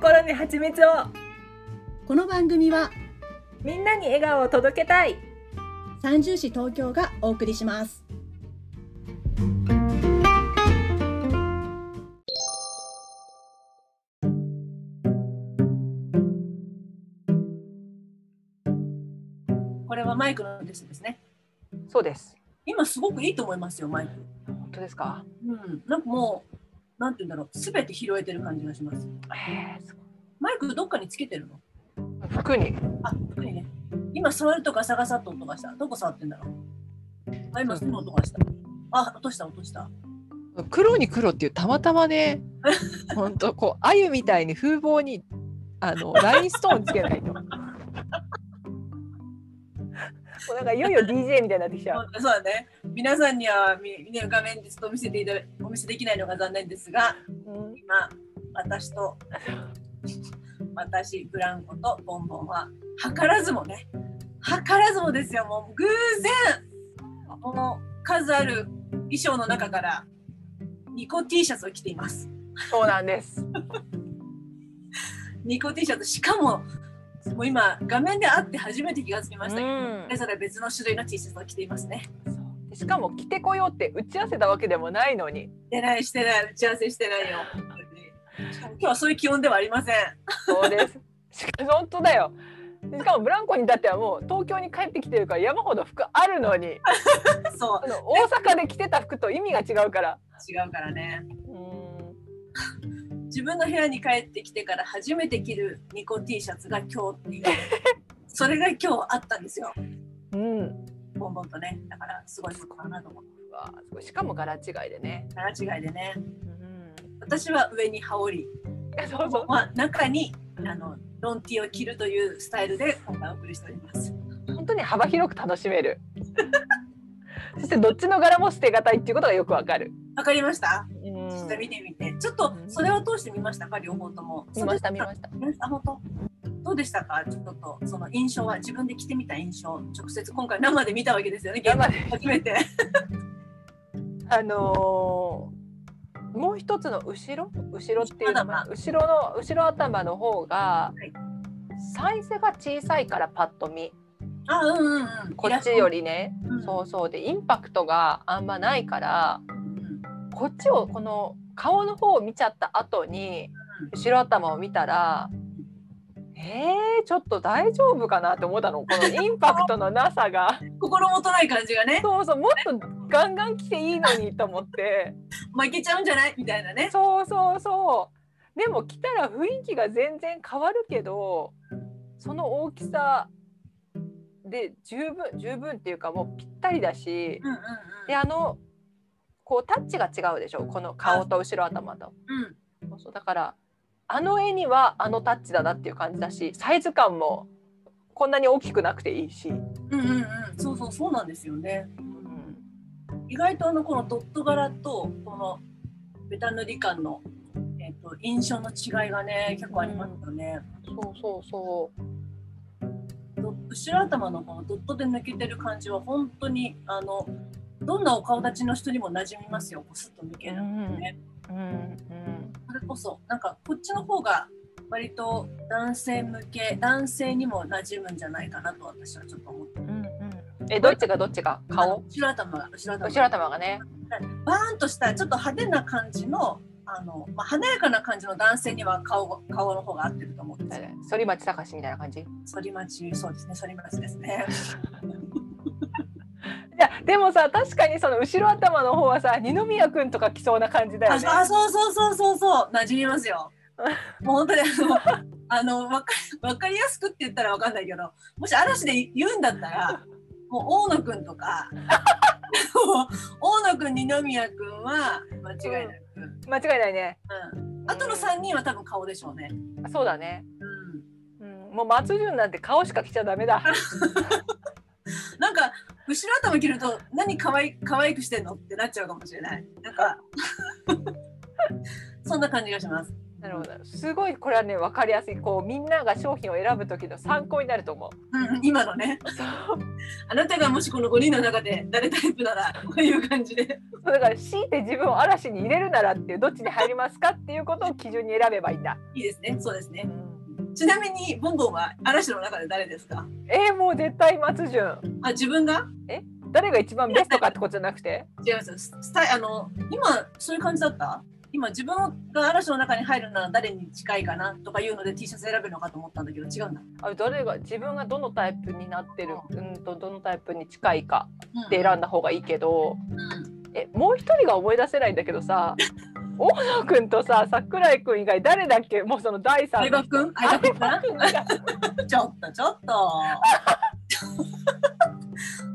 心に蜂蜜をこの番組はみんなに笑顔を届けたい三重市東京がお送りしますこれはマイクのですですね。そうです。今すごくいいと思いますよ、マイク。本当ですか？うん、なんかもう、なんて言うんだろう、すべて拾えてる感じがします。マイクどっかにつけてるの？服に。あ、服にね。今触るとガサガサっと音がした。どこ触ってんだろうあ、今その音がした。あ、落とした、落とした。黒に黒っていうたまたまね、本当こう鮎みたいに風貌にあのラインストーンつけないと。もうなんかいよいよ DJ みたいになってきちゃう。そうだね。皆さんにはみね画面でちょっとお見せていただお見せできないのが残念ですが、うん今、私と、私、ブランコとボンボンは、図らずもね、図らずもですよ、もう偶然、この数ある衣装の中から、ニコ T シャツを着ています。そうなんです。ニコ T シャツ、しかも、もう今、画面で会って初めて気がつきましたけど、うんそれぞれ別の種類の T シャツを着ていますね。しかも着てこようって打ち合わせたわけでもないのに。してない、してない、打ち合わせしてないよ。今日はそういう気温ではありません。そうです。しかも本当だよ。しかもブランコに至ってはもう東京に帰ってきてるから山ほど服あるのにそう大阪で着てた服と意味が違うから。違うからね。うん自分の部屋に帰ってきてから初めて着るニコ T シャツが今日っていうそれが今日あったんですようん。ボンボンとねだからすごいこなと思ってうわすごい。しかも柄違いでね。柄違いでね。うん。私は上に羽織そうそう。まあ、中にあのロン T を着るというスタイルで今回お送りしております。本当に幅広く楽しめる。そしてどっちの柄も捨てがたいっていうことがよくわかる。わかりました？うん。ちょっと見てみて。ちょっとそれを通してみましたか？両方とも。見ました見ました？あ本当？どうでしたか？ちょっとその印象は自分で着てみた印象直接今回生で見たわけですよね現場生で初めて。あのーもう一つの後ろ？後ろっていうのかな後ろの後ろ頭の方が、はい。サイズが小さいからパッと見。あうんうんうん。こっちよりね、うん。そうそう。でインパクトがあんまないからうん。こっちをこの顔の方を見ちゃった後に後ろ頭を見たらえー、ちょっと大丈夫かなって思ったの。このインパクトのなさが。心もとない感じがね。そうそうもっとガンガン来ていいのにと思って。負けちゃうんじゃない？みたいなね。そうそうそう。でも来たら雰囲気が全然変わるけどその大きさで十分十分っていうかもうぴったりだしうんうんであのこうタッチが違うでしょ？この顔と後ろ頭と。うん。そう。だからあの絵にはあのタッチだなっていう感じだしサイズ感もこんなに大きくなくていいし、うんうんうん。そうそうそうなんですよね。うん。意外とあのこのドット柄とこのベタ塗り感の、えー、と印象の違いがね結構ありますよね、そうそうそう。ド後ろ頭のこのドットで抜けてる感じは本当にあのどんなお顔立ちの人にも馴染みますよ。こうスッと抜けるんでね、うんうんそれこそなんかこっちの方が割と男性向け男性にも馴染むんじゃないかなと私はちょっと思って。うんうん。えどっちがどっちが？顔？後ろ頭が後ろ頭後ろ頭がね。バーンとしたちょっと派手な感じのあの、まあ、華やかな感じの男性には顔が顔の方が合ってると思うんですよ。反町隆史みたいな感じ？反町そうですね反町ですね。いやでもさ確かにその後ろ頭の方はさ二宮君とか来そうな感じだよね。ああそうそうそうそうそう馴染みますよ。もう本当にあのあのわかわかりやすくって言ったらわかんないけどもし嵐で言うんだったらもう大野くんとか 大野くん二宮くんは間違いなく、間違いないね。うん、あとの3人は多分顔でしょうね。そうだね、うん。うん、もう松潤なんて顔しか来ちゃダメだ。なんか後ろ頭切ると何可愛い可愛くしてんの？ってなっちゃうかもしれない。なんか そんな感じがします。なるほど。すごいこれはね分かりやすい。こうみんなが商品を選ぶ時の参考になると思う。うん、今のね。あなたがもしこの5人の中で誰タイプならこういう感じで。だから強いて自分を嵐に入れるならっていうどっちに入りますかっていうことを基準に選べばいいんだ。いいですね。そうですねちなみにボンボンは嵐の中で誰ですか？えー、もう絶対松潤。あ自分が？誰が一番ベストかってことじゃなくて？違います。ススタイあの今そういう感じだった？今自分が嵐の中に入るなら誰に近いかなとかいうので T シャツ選べるのかと思ったんだけど違うんだ。あ誰が自分がどのタイプになってる？うん。とどのタイプに近いかうん。って選んだ方がいいけど。うん。えもう一人が思い出せないんだけどさ 大野くんとさ桜井くん以外誰だっけ？もうその第三相葉くん？相葉くんちょっと。ちょっと。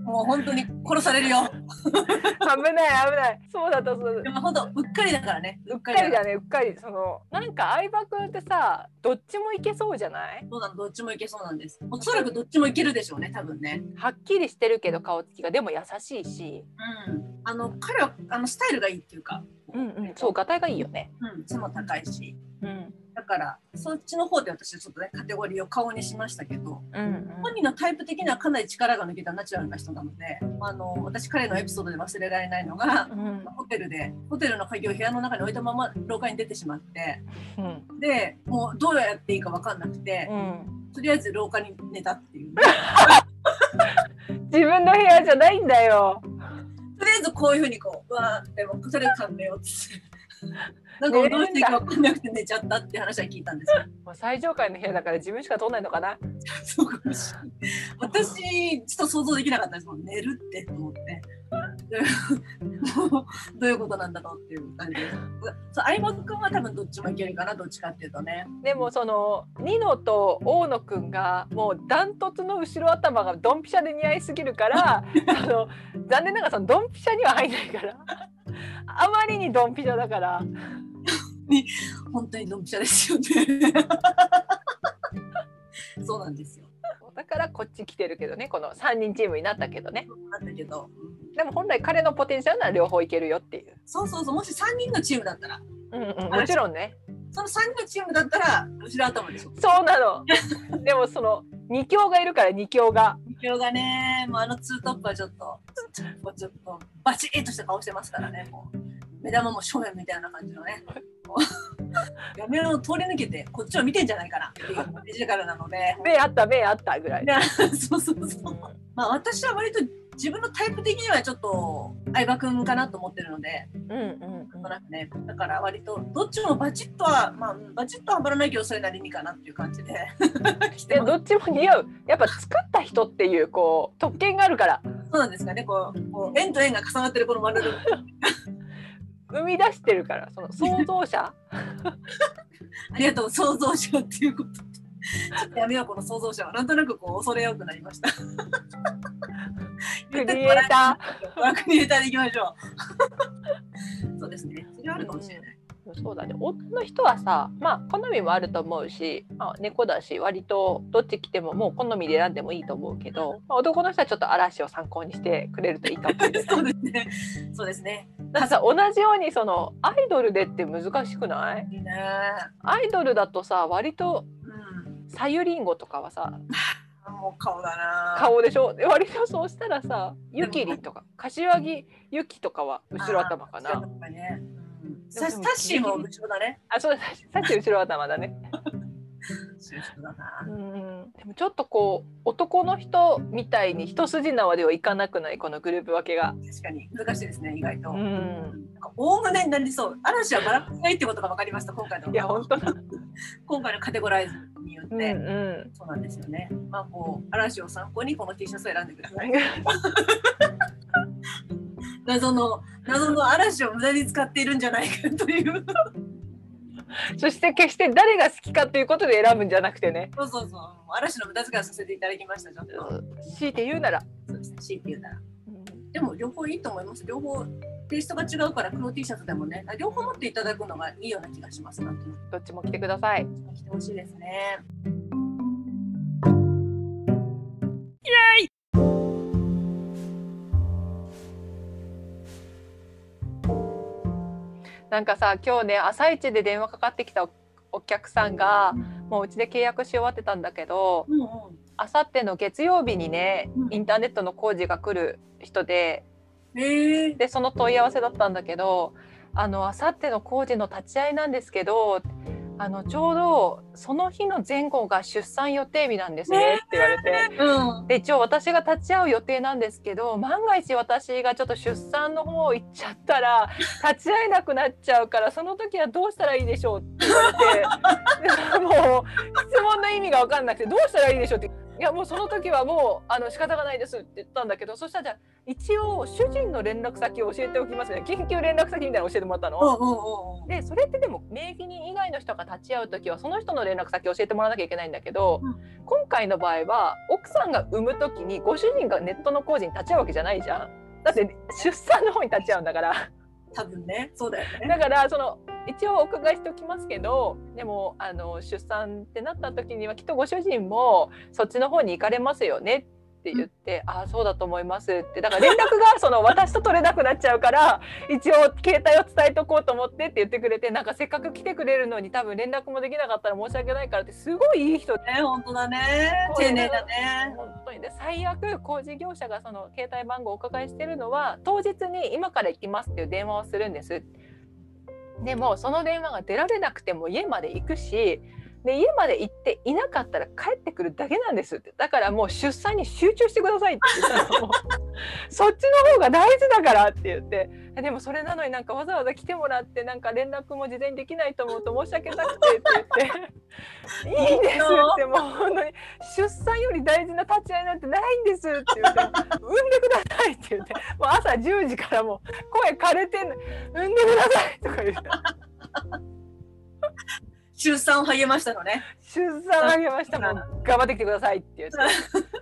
もう本当に殺されるよ。危ない危ないそうだとそうでも本当うっかりだからね。うっかりだねうっかりそのなんか相葉くんってさどっちもいけそうじゃない？そうなのどっちもいけそうなんです。おそらくどっちもいけるでしょうね多分ね。はっきりしてるけど顔つきがでも優しいしうん。あの彼はあのスタイルがいいっていうか、うんうんそうがたいがいいよねうん、背も高いし。うんだからそっちの方で私はちょっとねカテゴリーを顔にしましたけどうん本人のタイプ的にはかなり力が抜けたナチュラルな人なのであの私彼のエピソードで忘れられないのがうん。うんホテルでホテルの鍵を部屋の中に置いたまま廊下に出てしまってうん。でもうどうやっていいか分かんなくてうん。とりあえず廊下に寝たっていう 自分の部屋じゃないんだよ。とりあえずこういうふうにこううわーってもうとりあえず寝ようっつ。ってなんかどうしていいか分かんなくて寝ちゃったって話は聞いたんですよ。もう最上階の部屋だから自分しか通んないのかな？そうかもしれない。私ちょっと想像できなかったですもん寝るって。と思ってどういうことなんだろうっていう感じです。そう相葉君は多分どっちもいけるかなどっちかっていうとね。でもそのニノと大野くんがもうダントツの後ろ頭がドンピシャで似合いすぎるから あの残念ながらそのドンピシャには入んないから。あまりにドンピシャだから本当にドンピシャですよね。そうなんですよ。だからこっち来てるけどね。この3人チームになったけどね。なんだけど、うんでも本来彼のポテンシャルなら両方いけるよっていう、そうそうそうもし3人のチームだったら。うんうん、もちろんね。その3人のチームだったら後ろ頭でしょ。そうなの。でもその2強がいるから2強が。今日がねもうあのツートップはちょっとちょっとちょっとバチッとした顔してますからねもう目玉も正面みたいな感じのね。こう 画面を通り抜けてこっちを見てんじゃないかな。っていうフィジカルなので。目あった目あったぐらい、そうそうそう。まあ私は割と自分のタイプ的にはちょっと相葉君かなと思ってるので。うんうんうん。なんとなくねだから割とどっちもバチッとはまあうんバチッとはまらないけどそれなりにかなっていう感じで。どっちも似合う。やっぱ作った人っていうこう特権があるから。そうなんですかね。こうこう円と円が重なってるこの丸の生み出してるからその 創造者？ありがとう創造者っていうこと。でちょっとやめようこの創造者は。なんとなくこう恐れ多くなりました。クリエイタクリエイター でいきましょう。そうですね。それはあるかもしれない、ーそうだね。女の人はさまあ好みもあると思うし、まあ、猫だし割とどっち来てももう好みで選んでもいいと思うけど、まあ、男の人はちょっと嵐を参考にしてくれるといいと思うそうですね。そうですねだからさ同じようにそのアイドルでって難しくない？いいね。アイドルだとさ割とうん。さゆりんごとかはさ もう顔だな。顔でしょ？で割とそうしたらさゆきりんとか柏木ゆきとかは後ろ頭かな。後ろ頭ね。うん。でもさタッシーも後ろだね。あそうださっき後ろ頭だねうん。でもちょっとこう男の人みたいに一筋縄ではいかなくないこのグループ分けが。確かに。難しいですね意外と、うん。なんかおおむねになりそう嵐はバランスがいいってことが分かりました今回の。いや本当だ。今回のカテゴライズによって、うんうん。そうなんですよね。まあこう嵐を参考にこの T シャツを選んでください。謎の謎の嵐を無駄に使っているんじゃないかという そして決して誰が好きかということで選ぶんじゃなくてね。そうそうそう。嵐の無駄遣いをさせていただきましたちょっと。強いて言うなら、そうですね。C って言うなら。でも両方いいと思います。両方テイストが違うから黒 T シャツでもね。両方持っていただくのがいいような気がします。どっちも着てください。く着てほしいですねなんかさ今日ね朝一で電話かかってきたお客さんがもううちで契約し終わってたんだけどうんうん。あさっての月曜日にねうんインターネットの工事が来る人でへえ。でその問い合わせだったんだけどあのあさっての工事の立ち会いなんですけどあのちょうどその日の前後が出産予定日なんですねって言われて。うん。で一応私が立ち会う予定なんですけど万が一私がちょっと出産の方行っちゃったら立ち会えなくなっちゃうからその時はどうしたらいいでしょうって言われてで もう質問の意味が分かんなくてどうしたらいいでしょうっていやもうその時はもうあの仕方がないですって言ったんだけどそしたらじゃあ一応主人の連絡先を教えておきますね緊急連絡先みたいなの教えてもらったの。でそれってでも名義人以外の人が立ち会う時はその人の連絡先を教えてもらわなきゃいけないんだけど、うん今回の場合は奥さんが産む時にご主人がネットの工事に立ち会うわけじゃないじゃん。だって出産の方に立ち会うんだから多分ね。そうだよね。だからその一応お伺いしておきますけどでもあの出産ってなった時にはきっとご主人もそっちの方に行かれますよねって言って「ああそうだと思います」って。だから連絡が その私と取れなくなっちゃうから一応携帯を伝えとこうと思ってって言ってくれてなんかせっかく来てくれるのに多分連絡もできなかったら申し訳ないからってすごいいい人でね、本当だね。丁寧だね。本当にで最悪工事業者がその携帯番号をお伺いしてるのは当日に今から行きますっていう電話をするんです。でもその電話が出られなくても家まで行くしで家まで行っていなかったら帰ってくるだけなんですって。だからもう出産に集中してくださいって言ったの。そっちの方が大事だからって言って。でもそれなのになんかわざわざ来てもらってなんか連絡も事前にできないと思うと申し訳なくてって言って。いいですってもう本当に出産より大事な立ち会いなんてないんですって言って。産んでくださいって言って。もう朝10時からもう声枯れてんの。産んでくださいとか言って出産を励ましたのね。出産あげましたもう頑張ってきてくださいって言って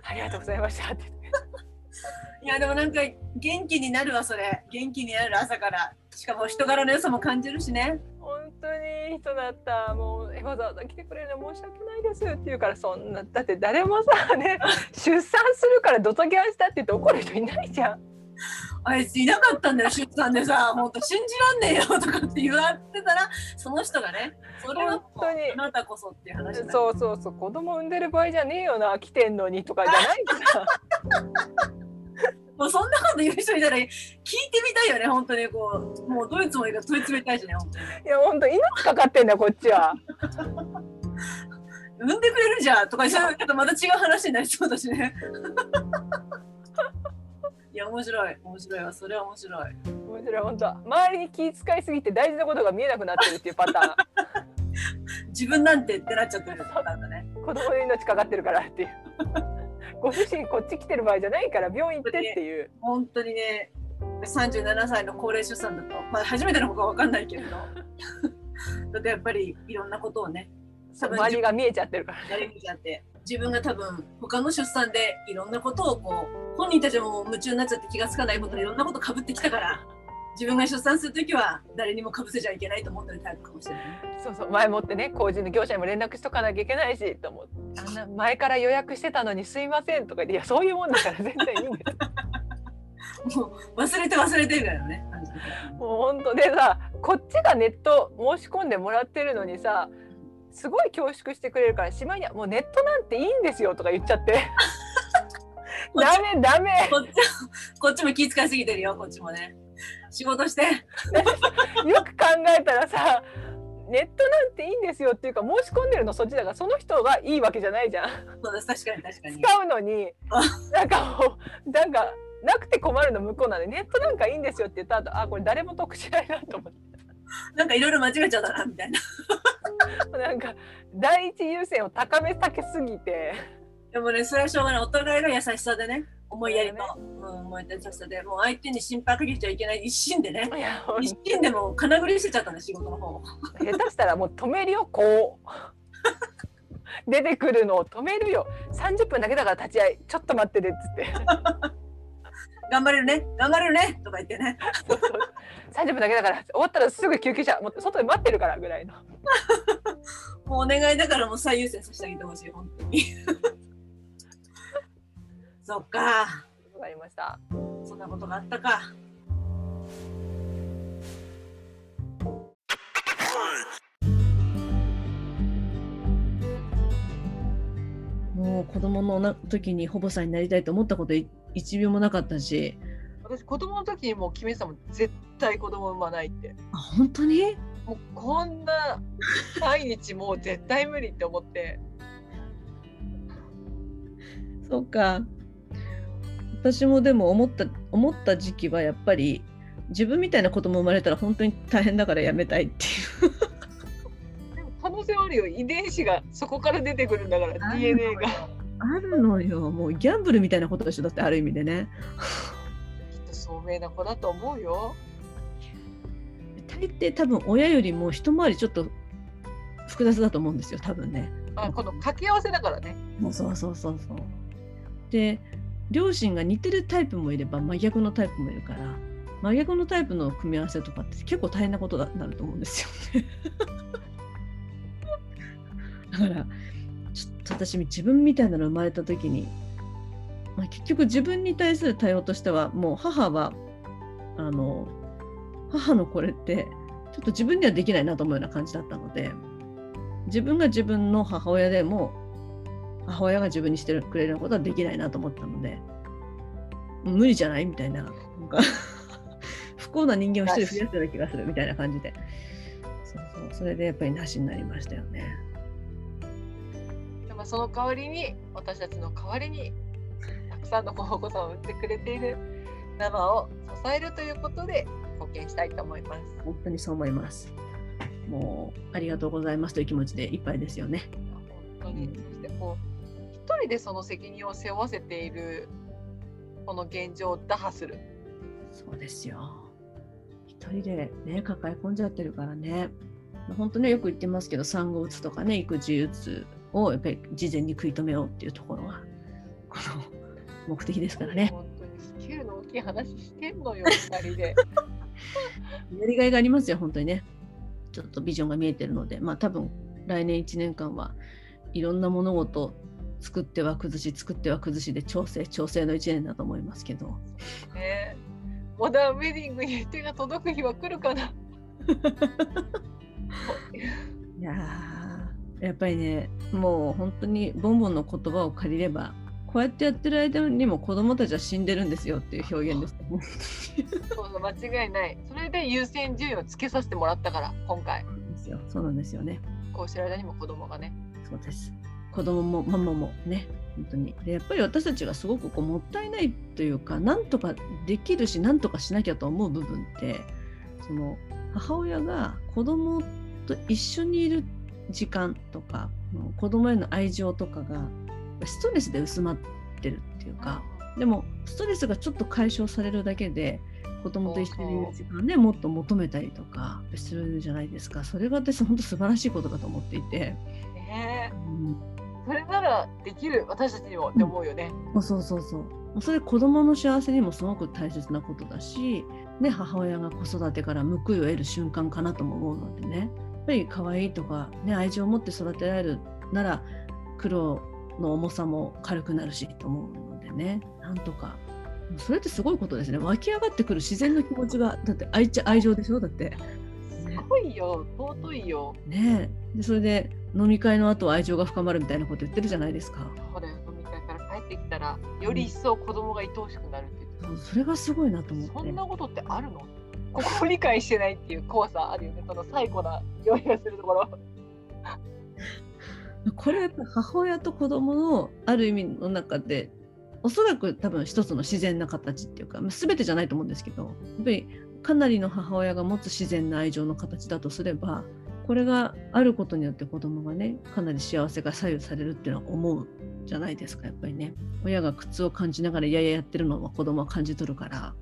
ありがとうございましたって いやでもなんか元気になるわそれ。元気になる朝から。しかも人柄の良さも感じるしね。本当にいい人だったもうえわざわざ来てくれるの申し訳ないですって言うからそんなだって誰もさね出産するからドタキャンしたって言って怒る人いないじゃん あいついなかったんだよ出産でさ、本当信じらんねえよとかって言われてたら、その人がね、それはもう本当にあなたこそっていう話だ。そうそうそう子供産んでる場合じゃねえよな来てんのにとかじゃないから もうそんなこと言う人いたら聞いてみたいよね、本当にこう、もうどういうつもりか問い詰めたいしね、本当に。いや本当命かかってんだよこっちは 産んでくれるじゃんとか、そういうなんかまた違う話になりそうだしね。いや、面白い、面白いわ、それは面白い。面白い本当。周りに気遣いすぎて大事なことが見えなくなってるっていうパターン。自分なんてってなっちゃってるパターンだね。子供の命かかってるからっていう。ご主人こっち来てる場合じゃないから病院行ってっていう。本当にね、37歳の高齢出産だと、まあ初めての子かわかんないけれど、だってやっぱりいろんなことをね、周りが見えちゃってるから。やりちゃって、自分が多分他の出産でいろんなことをこう、本人たちも夢中になっちゃって気がつかないことでいろんなことかぶってきたから、自分が出産するときは誰にもかぶせちゃいけないと思ってるタイプかもしれないね。そうそう前もってね工事の業者にも連絡しとかなきゃいけないしと思ってあんな前から予約してたのにすいませんとか言っていやそういうもんだから全然いいんですもう忘れて忘れてるからね。もう本当でさこっちがネット申し込んでもらってるのにさすごい恐縮してくれるからしまいにはもうネットなんていいんですよとか言っちゃってダメダメこっち こっちも気遣いすぎてるよ、こっちもね。仕事して。よく考えたらさネットなんていいんですよっていうか申し込んでるのそっちだからその人がいいわけじゃないじゃんそうです、確かに確かに。使うのになんかなんかなくて困るの向こうなんでネットなんかいいんですよって言った後あこれ誰も得しないなと思ってなんかいろいろ間違えちゃったな、みたいな。なんか第一優先を高めたけすぎてでもね、それはしょうがない。お互いが優しさでね、思いやりと、そうん、思いやりさで、もう相手に心配かけちゃいけない。一心でね。一心でもう金繰りしてちゃったんだ、仕事の方を。下手したらもう止めるよこう。出てくるのを止めるよ。30分だけだから立ち会い。ちょっと待っててっつって。頑張れるね、頑張れるね。とか言ってね。そうそう。30分だけだから終わったらすぐ救急車。もう外で待ってるからぐらいの。もうお願いだからもう最優先させてあげてほしい、本当に。そっか。わかりました。そんなことがあったか。もう子供のな時に保母さんになりたいと思ったこと一秒もなかったし。私子供の時にもう決めてたもん絶対子供産まないってあ本当に？もうこんな毎日もう絶対無理って思ってそうか私もでも思った思った時期はやっぱり自分みたいな子供生まれたら本当に大変だからやめたいっていう。でも可能性はあるよ。遺伝子がそこから出てくるんだから DNA が。あるのよ。もうギャンブルみたいなことでしょだってある意味でね。きっと聡明な子だと思うよ。大抵多分親よりも一回りちょっと複雑だと思うんですよ。多分ね。あこの掛け合わせだからね。もうそうそうそうそう。で両親が似てるタイプもいれば真逆のタイプもいるから真逆のタイプの組み合わせとかって結構大変なことになると思うんですよね。だからちょっと私自分みたいなの生まれた時に、まあ、結局自分に対する対応としてはもう母はあの母のこれってちょっと自分にはできないなと思うような感じだったので自分が自分の母親でも母親が自分にしてくれることはできないなと思ったので無理じゃない？みたいななんか 不幸な人間を一人増やすような気がするみたいな感じでそうそうそれでやっぱりなしになりましたよね。でもその代わりに私たちの代わりにたくさんのお子さんを産んでくれている生を支えるということで貢献したいと思います。本当にそう思います。もうありがとうございますという気持ちでいっぱいですよね。本当に、そしてこう一人でその責任を背負わせているこの現状を打破するそうですよ。一人でね抱え込んじゃってるからね。本当ねよく言ってますけど産後うつとかね育児うつをやっぱり事前に食い止めようっていうところがこの目的ですからね。本当にスケールの大きい話してんのよ二人で。やりがいがありますよ本当にね。ちょっとビジョンが見えてるのでまあ多分来年1年間はいろんな物事作っては崩し作っては崩しで調整調整の1年だと思いますけど。ねモダンウェディングに手が届く日は来るかな。いやーやっぱりねもう本当にボンボンの言葉を借りればこうやってやってる間にも子供たちは死んでるんですよっていう表現です。本 そう間違いない。それで優先順位をつけさせてもらったから今回。当にですよそうなんですよね。こうしてる間にも子供がね。そうです。子供もママもね本当に。でやっぱり私たちがすごくこうもったいないというかなんとかできるしなんとかしなきゃと思う部分ってその母親が子供と一緒にいる時間とか子供への愛情とかがストレスで薄まってるっていうかでもストレスがちょっと解消されるだけで子供と一緒にいる時間ねもっと求めたりとかするじゃないですか。それが私本当素晴らしいことだと思っていて。うんそれならできる私たちにもって思うよね。そうそうそう。それ子供の幸せにもすごく大切なことだし、ね、母親が子育てから報いを得る瞬間かなとも思うのでね。やっぱり可愛いとか、ね、愛情を持って育てられるなら苦労の重さも軽くなるしと思うのでね。なんとか。それってすごいことですね。湧き上がってくる自然の気持ちがだって愛ち愛情でしょ？だって。すごいよ尊いよ。ねでそれで飲み会の後は愛情が深まるみたいなこと言ってるじゃないですか。ほら飲み会から帰ってきたらより一層子供が愛おしくなるって言ってた。それがすごいなと思って。そんなことってあるの？ここを理解してないっていう怖さあるよね。その最古な用意がするところ。これやっぱ母親と子供のある意味の中でおそらく多分一つの自然な形っていうか、まあ、全てじゃないと思うんですけどやっぱりかなりの母親が持つ自然な愛情の形だとすればこれがあることによって子供がねかなり幸せが左右されるっていうのは思うじゃないですかやっぱりね親が苦痛を感じながらいやいややってるのは子供は感じ取るから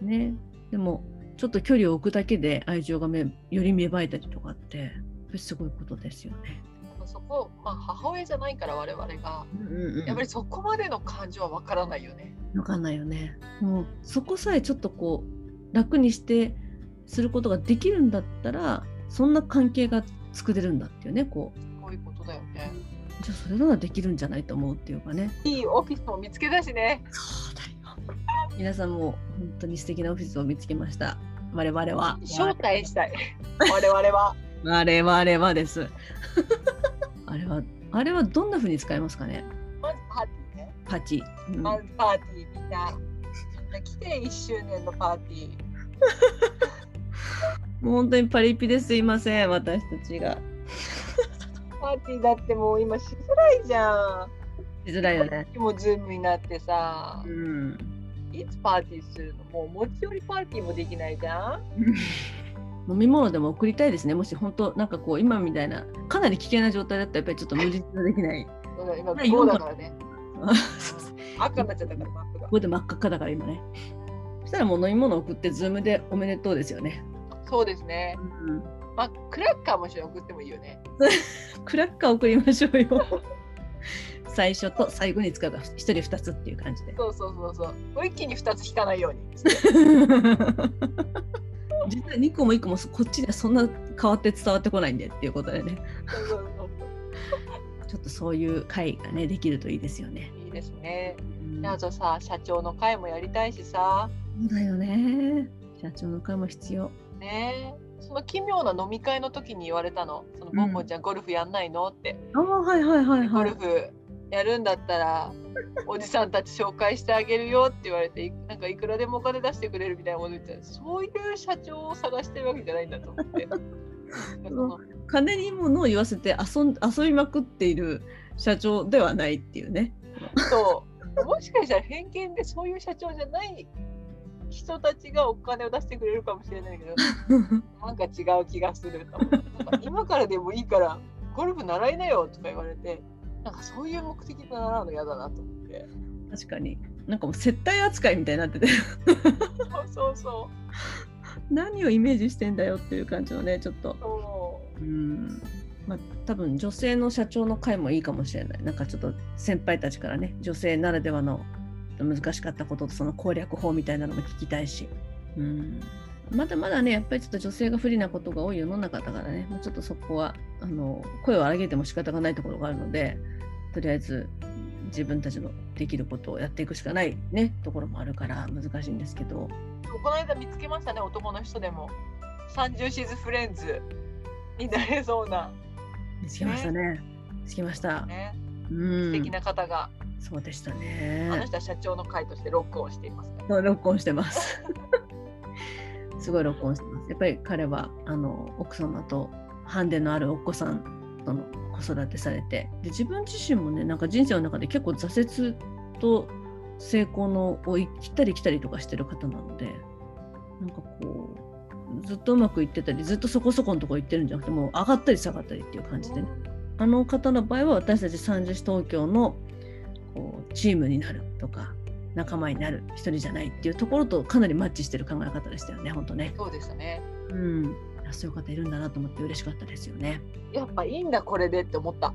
ねでもちょっと距離を置くだけで愛情がめより芽生えたりとかってやっぱりすごいことですよね。うん、そこ、まあ、母親じゃないから我々がうんうんやっぱりそこまでの感情はわからないよね。わかんないよね。もうそこさえちょっとこう楽にしてすることができるんだったらそんな関係が作れるんだっていうねこうこういうことだよね。じゃあそれならできるんじゃないと思うっていうかね。いいオフィスも見つけたしね。そうだよ。皆さんも本当に素敵なオフィスを見つけました。我々は。招待したい。我々は。我々はです。あれはあれはどんな風に使えますかね？まずパーティーね。パーティー。うんまずパーティーみんな。みんな来て1周年のパーティー。もう本当にパリピですいません私たちが。パーティーだってもう今しづらいじゃん。しづらいよね。もう Zoom になってさう。ん。いつパーティーするの？もう持ち寄りパーティーもできないじゃん。飲み物でも送りたいですね。もし本当なんかこう今みたいなかなり危険な状態だったらやっぱりちょっと無茶はできない。だから今はい5だからね。赤になっちゃったからマップがこ。こで真っ赤っかだから今ね。そしたらもう飲み物送って Zoom でおめでとうですよね。そうですね。うん、まあクラッカーも一緒に送ってもいいよね。クラッカー送りましょうよ。最初と最後に使うから1人2つっていう感じで。そうそうそうそう。もう一気に2つ引かないように。実は2個も1個もこっちではそんな変わって伝わってこないんでっていうことでね。ちょっとそういう会がねできるといいですよね。ですね。うんであとさ、社長の会もやりたいしさ。そうだよね。社長の会も必要。ねその奇妙な飲み会の時に言われたの。そのボンボンちゃんゴルフやんないの？って。ああはいはいはいゴはい。ルフやるんだったらおじさんたち紹介してあげるよって言われていなんかいくらでもお金出してくれるみたいなこと言ってたそういう社長を探してるわけじゃないんだと思って 金に物を言わせて遊ん遊びまくっている社長ではないっていうね。そう。もしかしたら偏見でそういう社長じゃない人たちがお金を出してくれるかもしれないけど なんか違う気がするとか今からでもいいからゴルフ習いなよとか言われてなんかそういう目的で習うの嫌だなと思って。確かに。なんかもう接待扱いみたいになってて。そうそうそう。何をイメージしてんだよっていう感じのねちょっと。そう。うんまあ多分女性の社長の会もいいかもしれない。なんかちょっと先輩たちからね女性ならではの難しかったこととその攻略法みたいなのも聞きたいし、うん、まだまだねやっぱりちょっと女性が不利なことが多い世の中だからね。もうちょっとそこはあの声を上げても仕方がないところがあるのでとりあえず自分たちのできることをやっていくしかないねところもあるから難しいんですけど。この間見つけましたね男の人でも。三十シーズフレンズになれそうな。つけましたね。見つけました、ね。うん。素敵な方が、そうでしたあのね人は社長の会としてロックオンしていますから。そう録音してます。すごい録音してます。やっぱり彼はあの奥様とハンデのあるお子さんとの子育てされて。で自分自身もねなんか人生の中で結構挫折と成功のを行ったり来たりとかしてる方なのでなんかこうずっとうまくいってたりずっとそこそこのとこ行ってるんじゃなくてもう上がったり下がったりっていう感じでねあの方の場合は私たち三十市東京のこうチームになるとか仲間になる一人じゃないっていうところとかなりマッチしてる考え方でしたよね本当ね。そうでしたねうん、あそういう方いるんだなと思って嬉しかったですよね。やっぱいいんだこれでって思った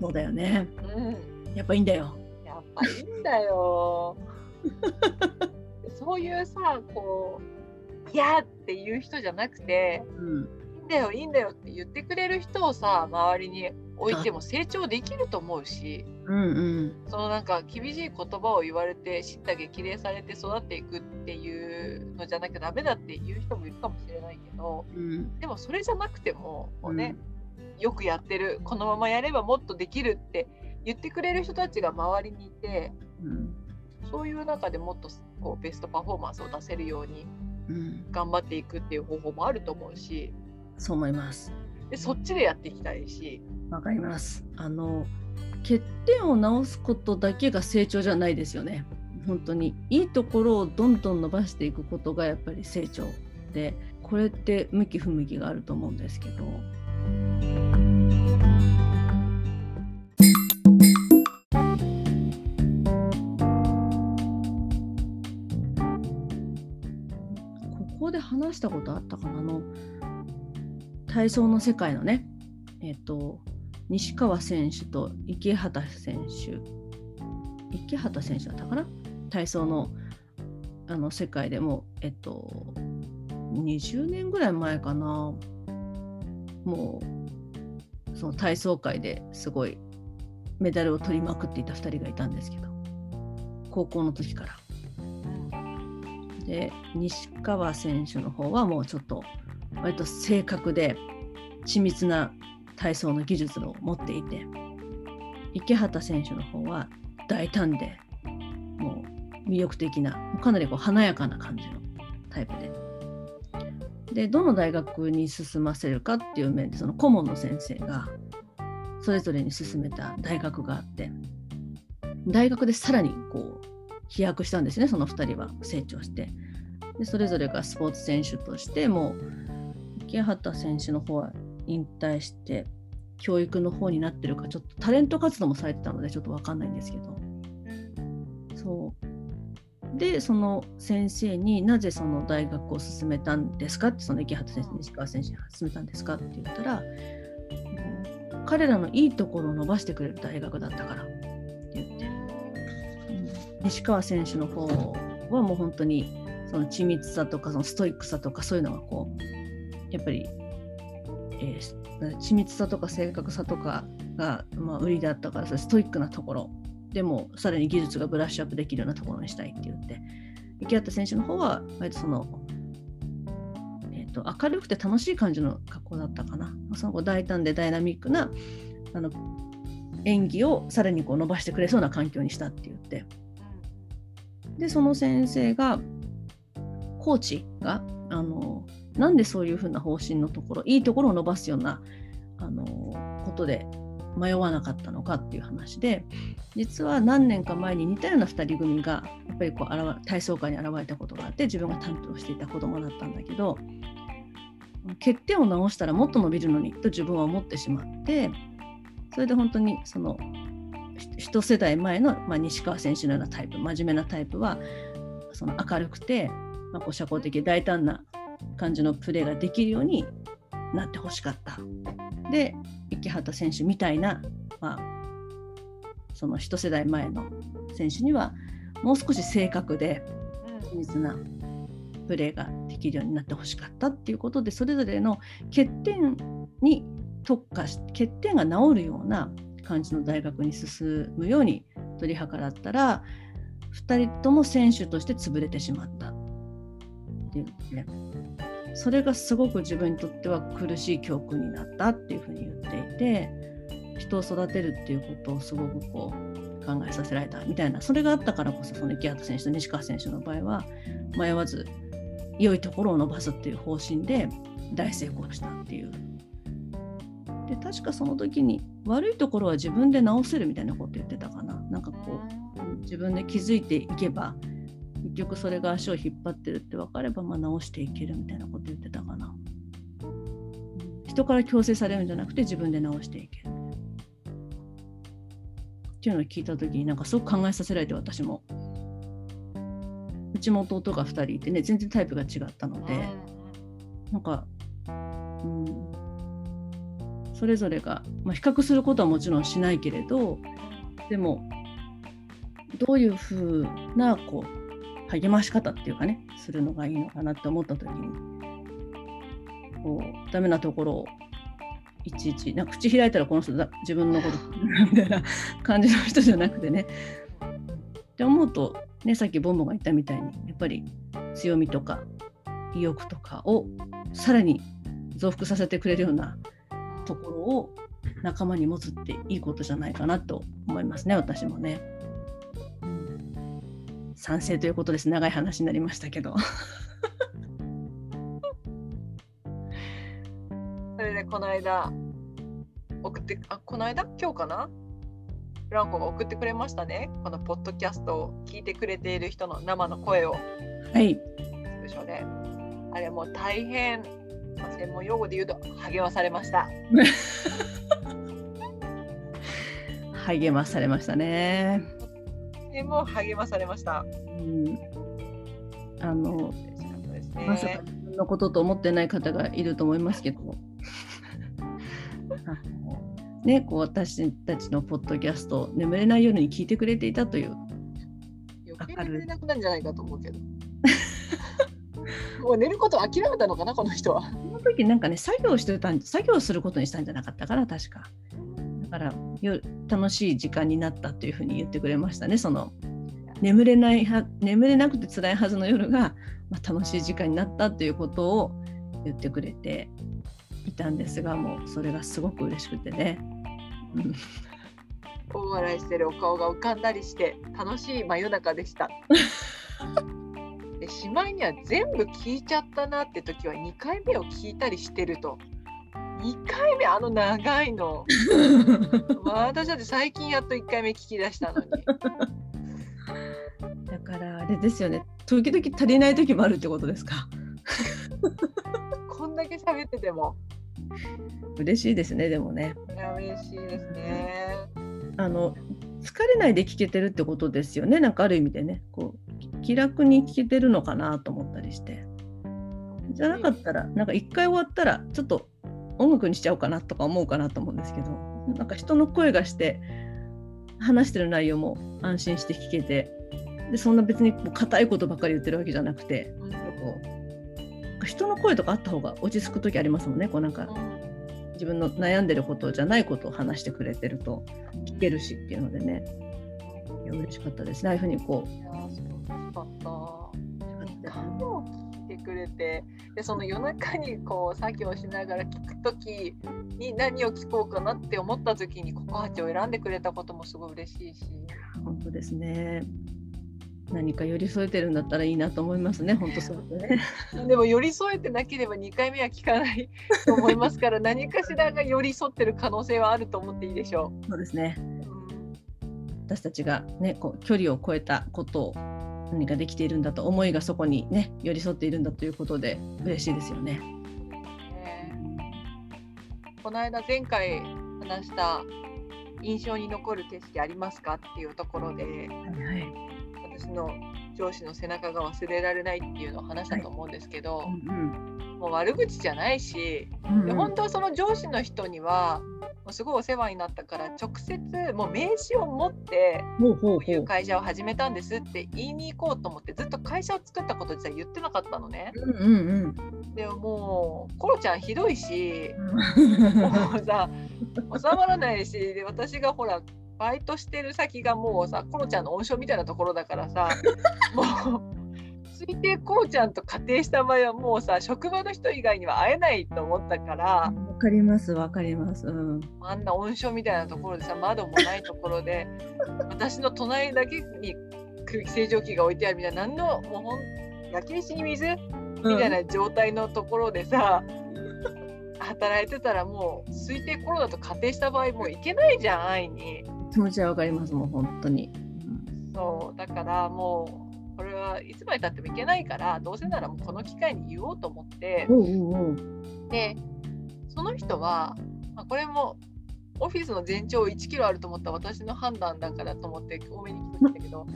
そうだよね。うんやっぱいいんだよ。やっぱいいんだよ そういうさこう「いや」っていう人じゃなくてうん、「いいんだよいいんだよ」って言ってくれる人をさ周りに置いても成長できると思うしうん、うん、そのなんか厳しい言葉を言われて叱咤激励されて育っていくっていうのじゃなきゃダメだっていう人もいるかもしれないけどうん、でもそれじゃなくてもこうね、よくやってるこのままやればもっとできるって言ってくれる人たちが周りにいてうん、そういう中でもっとこうベストパフォーマンスを出せるようにうん、頑張っていくっていう方法もあると思うしそう思います。でそっちでやっていきたいしわかります。あの欠点を直すことだけが成長じゃないですよね。本当にいいところをどんどん伸ばしていくことがやっぱり成長で、これって向き不向きがあると思うんですけど。こで話したことあったかな？あの体操の世界のね、えっと西川選手と池畑選手。池畑選手だったかな？体操のあの世界でもえっと20年ぐらい前かな。もうその体操界ですごいメダルを取りまくっていた2人がいたんですけど高校の時から。で西川選手の方はもうちょっと割と正確で緻密な体操の技術を持っていて池畑選手の方は大胆でもう魅力的なかなりこう華やかな感じのタイプで。でどの大学に進ませるかっていう面でその顧問の先生がそれぞれに進めた大学があって大学でさらにこう飛躍したんですねその2人は。成長して。でそれぞれがスポーツ選手としてもう池畑選手の方は引退して教育の方になってるかちょっとタレント活動もされてたのでちょっと分かんないんですけど。そう。でその先生になぜその大学を進めたんですかってその池畑選手西川選手に進めたんですかって言ったら彼らのいいところを伸ばしてくれる大学だったから、西川選手の方はもう本当にその緻密さとかそのストイックさとかそういうのがこうやっぱり、えー、緻密さとか正確さとかが、まあ、売りだったからストイックなところ。でもさらに技術がブラッシュアップできるようなところにしたいって言って。池畑選手の方は割とその、えーと、明るくて楽しい感じの格好だったかな。その大胆でダイナミックなあの演技をさらにこう伸ばしてくれそうな環境にしたって言って。でその先生がコーチがあのなんでそういうふうな方針のところいいところを伸ばすようなあのことで迷わなかったのかっていう話で実は何年か前に似たような2人組がやっぱりこう体操界に現れたことがあって自分が担当していた子供だったんだけど欠点を直したらもっと伸びるのにと自分は思ってしまってそれで本当にその一世代前の、まあ、西川選手のようなタイプ真面目なタイプはその明るくてまあ、こう社交的大胆な感じのプレーができるようになってほしかった。で池畑選手みたいな、まあ、その一世代前の選手にはもう少し正確で緻密なプレーができるようになってほしかったっていうことでそれぞれの欠点に特化し欠点が治るような感じの大学に進むように取り計らったら2人とも選手として潰れてしまったっていうねそれがすごく自分にとっては苦しい教訓になったっていうふうに言っていて人を育てるっていうことをすごくこう考えさせられたみたいなそれがあったからこそその池畑選手と西川選手の場合は迷わず良いところを伸ばすっていう方針で大成功したっていう。で確かその時に悪いところは自分で直せるみたいなこと言ってたかな。なんかこう自分で気づいていけば結局それが足を引っ張ってるって分かれば、まあ、直していけるみたいなこと言ってたかな。人から強制されるんじゃなくて自分で直していける。っていうのを聞いた時になんかすごく考えさせられて私も。うちも弟が2人いてね全然タイプが違ったのでなんか、うん、それぞれが、まあ、比較することはもちろんしないけれどでもどういうふうなこう励まし方っていうかねするのがいいのかなって思った時にこうダメなところをいちいちな口開いたらこの人だ自分のことみたいな感じの人じゃなくてね。って思うとねさっきボンボンが言ったみたいにやっぱり強みとか意欲とかをさらに増幅させてくれるようなところを仲間に持つっていいことじゃないかなと思いますね私もね。賛成ということです。長い話になりましたけど。それでこの間送ってあこの間？今日かな？フランコが送ってくれましたね。このポッドキャストを聞いてくれている人の生の声を。はい。でしょうね。あれもう大変、まあ、専門用語で言うと励まされました。励まされましたね。でも励まされました。うん、あの、ね、まさか自分のことと思ってない方がいると思いますけど。ね、こう私たちのポッドキャスト眠れない夜に聞いてくれていたという。余計眠れなくなるんじゃないかと思うけどもう寝ること諦めたのかなこの人はその時なんかね作業してたん作業することにしたんじゃなかったから確かからよ楽しい時間になったというふうに言ってくれましたねその眠れないは眠れなくて辛いはずの夜が、まあ、楽しい時間になったということを言ってくれていたんですがもうそれがすごく嬉しくてね。大笑いしてるお顔が浮かんだりして楽しい真夜中でした。でしまいには全部聞いちゃったなって時は2回目を聞いたりしてると。2回目あの長いの。私だって最近やっと1回目聞き出したのに。だからあれですよね。時々足りない時もあるってことですか？こんだけ喋ってても。嬉しいですねでもね。いや嬉しいですねあの疲れないで聞けてるってことですよね。なんかある意味でね。こう気楽に聞けてるのかなと思ったりして。じゃなかったらなんか一回終わったらちょっと音楽にしちゃおうかなとか思うかなと思うんですけどなんか人の声がして話してる内容も安心して聞けてでそんな別に硬いことばっかり言ってるわけじゃなくて人の声とかあった方が落ち着く時ありますもんね。こうなんか自分の悩んでることじゃないことを話してくれてると聞けるしっていうのでね。いや嬉しかったです。ねああいうふう。にこいやー素晴らしかった。う2回も聞いてくれてでその夜中にこう作業しながら聞く時に何を聞こうかなって思った時にココハチを選んでくれたこともすごい嬉しいし。本当ですね何か寄り添えてるんだったらいいなと思いますね本当そうですね。でも寄り添えてなければ2回目は聞かないと思いますから 何かしらが寄り添ってる可能性はあると思っていいでしょそうですね。私たちがねこう距離を超えたことを何かできているんだと思いがそこにね寄り添っているんだということで嬉しいですよね。ねこの間前回話した印象に残る景色ありますかっていうところで。はいはい。私の上司の背中が忘れられないっていうのを話したと思うんですけど、うんもう悪口じゃないし、うんで本当はその上司の人にはもうすごいお世話になったから直接もう名刺を持ってこういうう。会社を始めたんですって言いに行こうと思ってずっと会社を作ったこと自体言ってなかったのね。うんうんでももうコロちゃんひどいしうん。もうさ収まらないしで私がほらバイトしてる先がもうさコロちゃんの温床みたいなところだからさ もう推定コロちゃんと仮定した場合はもうさ職場の人以外には会えないと思ったからわかりますわかります。うん。あんな温床みたいなところでさ窓もないところで 私の隣だけに空気清浄機が置いてあるみたいな何のもうほん焼き飯に水みたいな状態のところでさ、働いてたらもう推定コロナと仮定した場合もういけないじゃん会いに気持ちはわかりますもう本当に。そうだからもうこれはいつまでたってもいけないからどうせならもうこの機会に言おうと思って。でその人は、まあ、これもオフィスの全長1キロあると思った私の判断だからと思って多めに聞くんだけど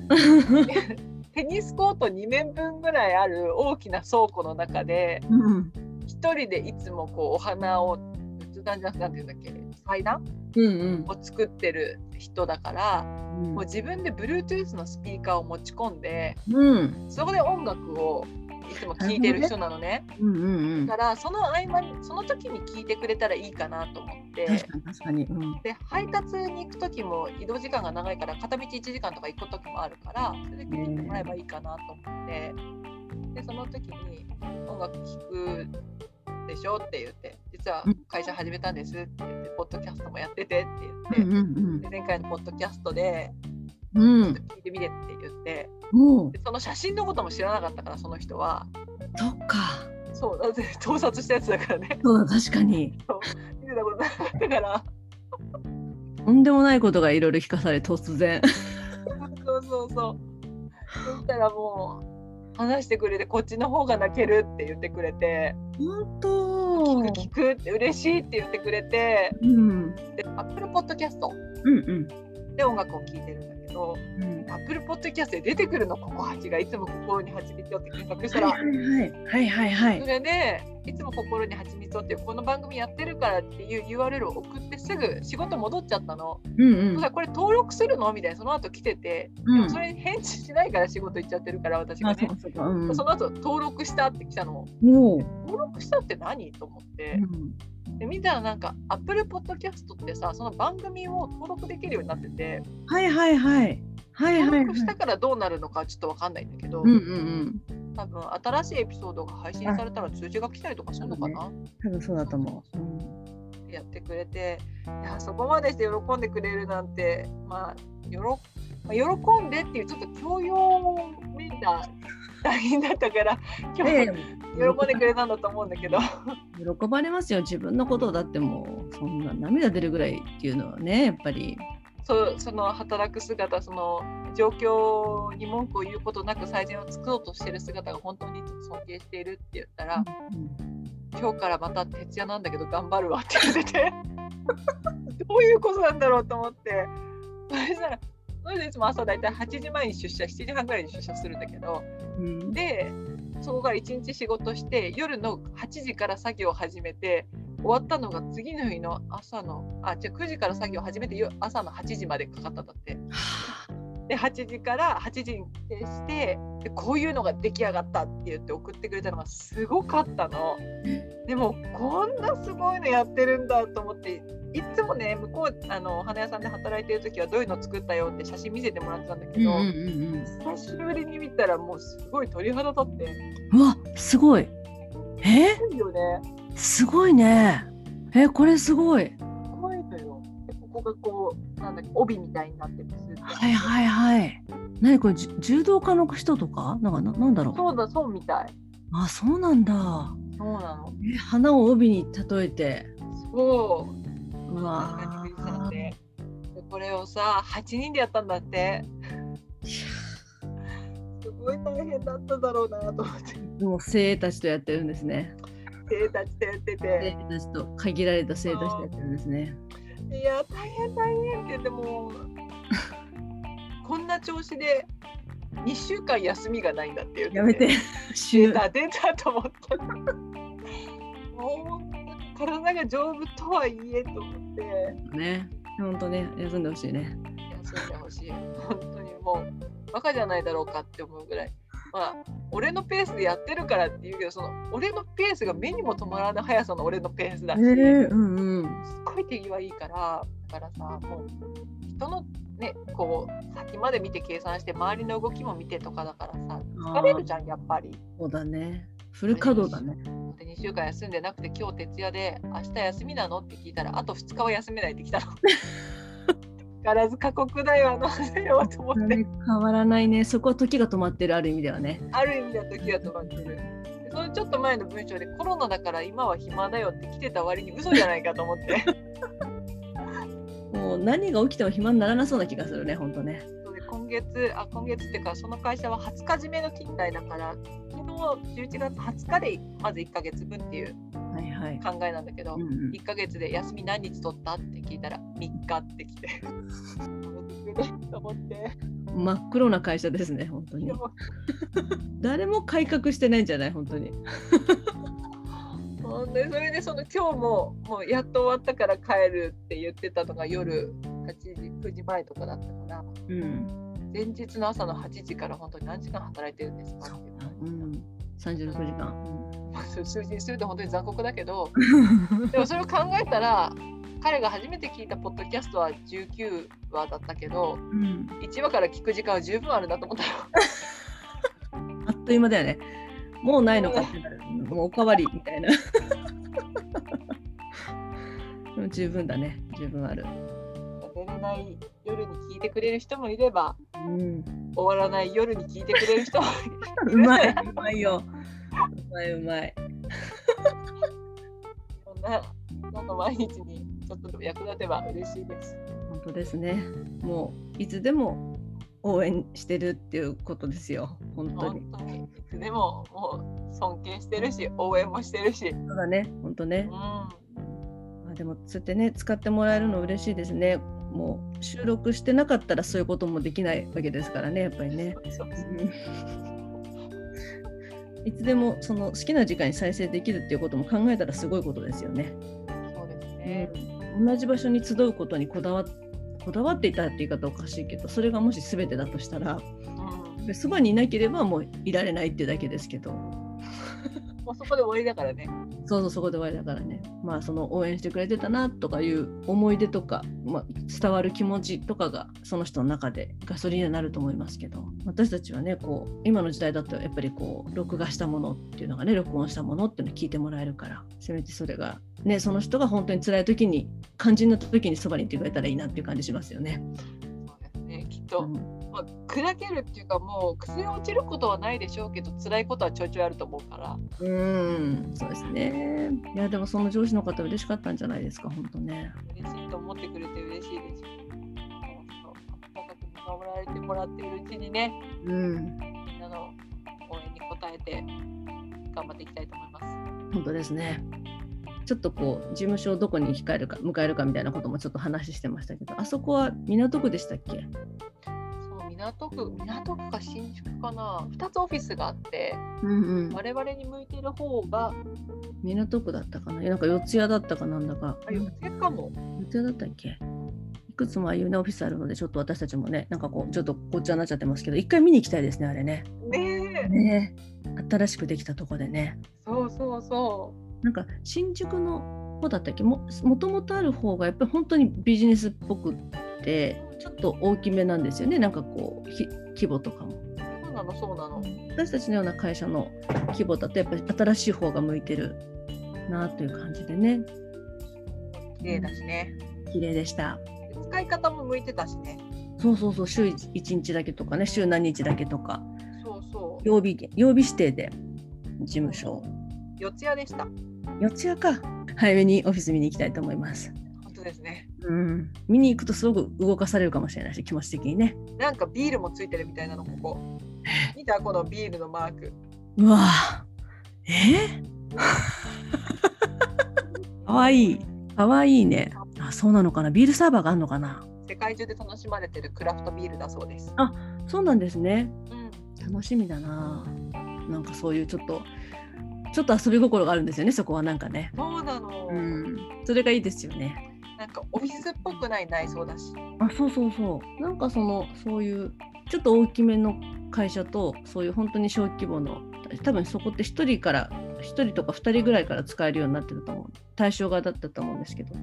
テニスコート2面分ぐらいある大きな倉庫の中でうん一人でいつもこうお花を仏壇じゃなくてんだっけ祭壇うんを作ってる人だからうんもう自分で Bluetooth のスピーカーを持ち込んでうんそこで音楽をいつも聴いてる人なのねうんうんうん。だからその合間にその時に聞いてくれたらいいかなと思って確かに確かに。うん。で配達に行く時も移動時間が長いから片道1時間とか行く時もあるからそれで聞いてもらえばいいかなと思ってでその時に音楽聴くでしょって言って実は会社始めたんですって言ってポッドキャストもやっててって言って、うんうんで前回のポッドキャストでうん。うん。聞いてみてって言っておうでその写真のことも知らなかったからその人はそっか。そうだって盗撮したやつだからねそうだ確かに。見てたことなかったからとんでもないことがいろいろ聞かされ突然。そうそうそうそしたらもう話してくれてこっちの方が泣けるって言ってくれて本当。聞く聞くって嬉しいって言ってくれてうん。で Apple Podcast うんうん。で音楽を聴いてるんだけどうん。Apple Podcast で出てくるのここはちがいつも心に蜂蜜をって検索したら、はいはいはいはいはいはいそ。れでいつも心に蜂蜜をっていうこの番組やってるからっていう URL を送ってすぐ仕事戻っちゃったの。うんうん。そしたらこれ登録するの？みたいな。その後来てて、うん。でもそれに返事しないから仕事行っちゃってるか。ら私があ、ねその後登録したって来たの。登録したって何？と思って。うん。で見たらなんか Apple Podcast ってさその番組を登録できるようになってて。はいはいはい。はいはいはい。登録したからどうなるのかちょっとわかんないんだけど、うんうんうん。多分新しいエピソードが配信されたら通知が来たりとかするのかな？多分そうだと思う。うん。でやってくれていやそこまでして喜んでくれるなんてまあよろまあ喜んでっていうちょっと教養めいた LINE だったから 今日え喜んでくれたんだと思うんだけど。喜ばれますよ。自分のことだってもうそんな涙出るぐらいっていうのはねやっぱりそうその働く姿その状況に文句を言うことなく最善を作ろうとしてる姿が本当に尊敬しているって言ったら今日からまた徹夜なんだけど頑張るわって言ってて どういうことなんだろうと思って。そしたらそれでいつも朝だいたい8時前に出社7時半ぐらいに出社するんだけどうん。でそこから1日仕事して夜の8時から作業を始めて終わったのが次の日の朝のあじゃあ9時から作業を始めてよ朝の8時までかかったんだって。で8時から8時に徹してでこういうのが出来上がったって言って送ってくれたのがすごかったの。でもこんなすごいのやってるんだと思っていつもね向こうあのお花屋さんで働いてる時はどういうの作ったよって写真見せてもらってたんだけど、うんうんうん。久しぶりに見たらもうすごい鳥肌立って。うわすごい。え？すごいよねすごいね。えこれすごい。すごいのよ。でここがこうなんだっけ帯みたいになってるはいはいはい。何これ柔道家の人とか？なんかななんだろう。そうだそうみたい。あそうなんだ。そうなの。え花を帯に例えて。そう。うわででこれをさ8人でやったんだって。すごい大変だっただろうなと思って。でも精鋭たちとやってるんですね生たちとやって精て鋭たちと限られた精鋭たちとやってるんですね。いや大変大変って言ってもこんな調子で2週間休みがないんだって言ってやめて。出週た出たと思った。もう体が丈夫とはいえと思って。ね。本当ね。休んでほしいね。休んでほしい。本当にもうバカじゃないだろうかって思うぐらいまあ俺のペースでやってるからって言うけどその俺のペースが目にも止まらない速さの俺のペースだし、えー、うんうんすっごい手際いいからだからさもう人のねこう先まで見て計算して周りの動きも見てとかだからさ疲れるじゃんやっぱり。そうだねフル稼働だねで2週間休んでなくて今日徹夜で明日休みなの？って聞いたらあと2日は休めないって来たの。相変わらず過酷だよあのせよと思って。変わらないね。そこは時が止まってるある意味ではね。ある意味では時が止まってる。でそのちょっと前の文章でコロナだから今は暇だよって来てた割に嘘じゃないかと思って。もう何が起きても暇にならなそうな気がするね本当ね。今月あ今月っていうかその会社は20日締めの勤怠だから昨日11月20日でまず1ヶ月分っていうはいはい、考えなんだけど、うんうん。1ヶ月で休み何日取ったって聞いたら3日ってきて。と思って真っ黒な会社ですね本当に。誰も改革してないんじゃない本当に。ほんでそれでその今日ももうやっと終わったから帰るって言ってたのが夜8時9時前とかだったからうん、前日の朝の8時から本当に何時間働いてるんですかってうん、36時間、う数字にすると本当に残酷だけど でもそれを考えたら彼が初めて聞いたポッドキャストは19話だったけどうん、1話から聞く時間は十分あるなと思ったよ。あっという間だよね。もうないのかってなる。もうおかわりみたいな。でも十分だね。十分ある。寝れない夜に聞いてくれる人もいればうん。終わらない夜に聞いてくれる人もうまい。うまいよ。うまいうまい。そんなそんな毎日にちょっと役立てば嬉しいです。本当ですね。もういつでも応援してるっていうことですよ。本当に。本当に。いつでももう尊敬してるし応援もしてるし、そうだね。本当ね。うん、まあ、でもそうやってね使ってもらえるの嬉しいですね。もう収録してなかったらそういうこともできないわけですからねやっぱりね。そうそういつでもその好きな時間に再生できるっていうことも考えたらすごいことですよね。そうですね。同じ場所に集うことにこだわこだわっていたって言い方おかしいけどそれがもし全てだとしたらうんそばにいなければもういられないってだけですけどもうそこで終わりだからね。そうそうそこで終わりだからねまあその応援してくれてたなとかいう思い出とか、まあ、伝わる気持ちとかがその人の中でガソリンになると思いますけど私たちはねこう今の時代だとやっぱりこう録画したものっていうのがね録音したものっていうのを聞いてもらえるからせめてそれがねその人が本当に辛い時に肝心な時にそばにいてくれたらいいなっていう感じしますよね。と、うんまあ、砕けるっていうかもう崩れ落ちることはないでしょうけど辛いことはちょいちょいあると思うから。うん、そうですね。いや、でもその上司の方嬉しかったんじゃないですか、本当ね。嬉しいと思ってくれて嬉しいです。守られてもらっているうちにね、うん、みんなの応援に応えて頑張っていきたいと思います。本当ですね。ちょっとこう、事務所をどこに控えるか、迎えるかみたいなこともちょっと話してましたけど、あそこは港区でしたっけ？そう港区、港区か新宿かな、2つオフィスがあって、うんうん。我々に向いてる方が、港区だったかな？なんか四谷だったかなんだか。あ、四谷かも。四谷だったっけ？いくつもああいうね、オフィスあるので、ちょっと私たちもね、なんかこう、ちょっとごっちゃになっちゃってますけど、一回見に行きたいですね、あれね。ねえ、ね新しくできたとこでね。そうそうそなんか新宿の方だったっけ？ももともとある方がやっぱり本当にビジネスっぽくってちょっと大きめなんですよねなんかこうひ規模とかもう。そうなの、そうなの。私たちのような会社の規模だとやっぱり新しい方が向いてるなという感じでね綺麗だしね。綺麗でした使い方も向いてたしね。そうそうそう週1日だけとかね週何日だけとかそうそう。曜日曜日指定で事務所四谷でした。四谷か早めにオフィス見に行きたいと思います。本当ですね。うん。見に行くとすごく動かされるかもしれないし気持ち的にね。なんかビールもついてるみたいなの、ここ。見たこのビールのマーク。うわ。ぁえかわいい。かわいいね。あそうなのかな。ビールサーバーがあるのかな。世界中で楽しまれてるクラフトビールだそうです。そうなんですね。うん。楽しみだな。なんかそういうちょっとちょっと遊び心があるんですよねそこはなんかねそうなの。うんそれがいいですよねなんかオフィスっぽくない内装だし。あそうそうそうなんかそのそういうちょっと大きめの会社とそういう本当に小規模の多分そこって1人から1人とか2人ぐらいから使えるようになってると思う対象側だったと思うんですけど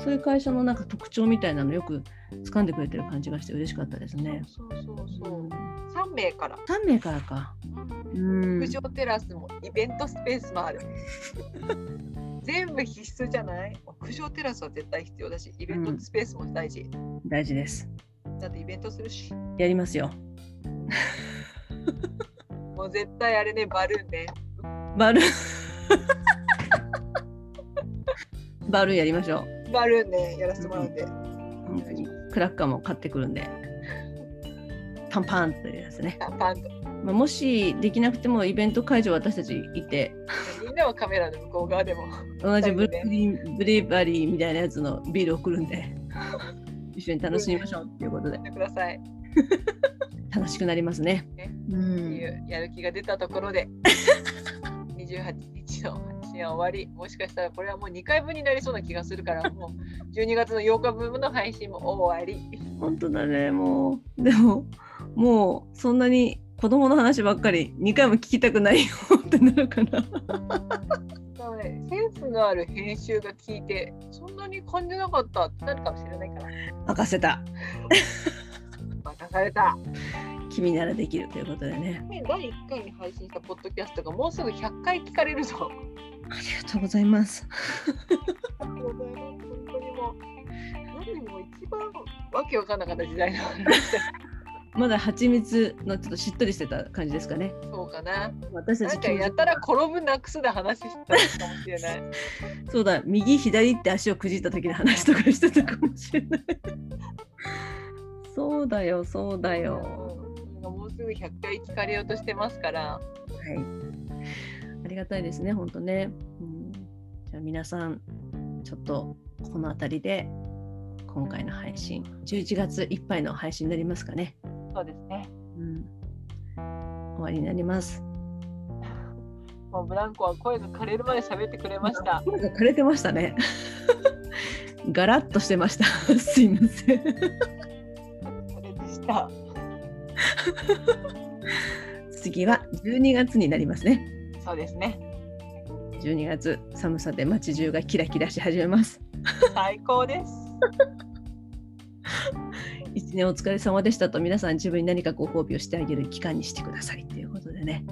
そういう会社のなんか特徴みたいなのよく掴んでくれてる感じがして嬉しかったですね。そうそうそう。3名から。3名からか。うん屋上テラスもイベントスペースもある。全部必須じゃない？屋上テラスは絶対必要だし、イベントスペースも大事。大事です。だってイベントするし。やりますよ。もう絶対あれね、バルーンね。バルーンバルーンやりましょう。バルーンね、やらせてもらうんで。本当にクラッカーも買ってくるんでパンパンというやつね、パンパンと。まあ、もしできなくてもイベント会場私たちいてみんなはカメラの向こう側でも。同じブだよねリブリバリーみたいなやつのビール送るんで 一緒に楽しみましょうっていうことでください。楽しくなりますね。ねうん、うやる気が出たところで 28日の配信は終わり。もしかしたらこれはもう2回分になりそうな気がするからもう12月の8日分の配信も終わり。本当だね。もうでももうそんなに子供の話ばっかり2回も聞きたくないよってなるかな。なのでセンスのある編集が聞いてそんなに感じなかったってなるかもしれないから。任せた 任された君ならできるということでね。第1回に配信したポッドキャストがもうすぐ100回聞かれるぞありがとうございます。ありがとうございます本当にもう何も一番わけわかんなかった時代のまだ蜂蜜のちょっとしっとりしてた感じですかね。そうかな私たちなんかやたら転ぶなくすで話してたかもしれない。そうだ右左って足をくじった時の話とかしてたかもしれない。そうだよそうだよ。うんもうすぐ100回聞かれようとしてますから、はい。ありがたいですね本当ね。うん、じゃあ皆さんちょっとこの辺りで今回の配信11月いっぱいの配信になりますかね。そうですね。うん、終わりになります。もうブランコは声が枯れるまで喋ってくれました。声が枯れてましたね。ガラッとしてました。すいません。次は12月になりますね。そうですね。12月寒さで街中がキラキラし始めます。最高です。一年お疲れ様でしたと皆さん自分に何かご褒美をしてあげる期間にしてくださいということでね。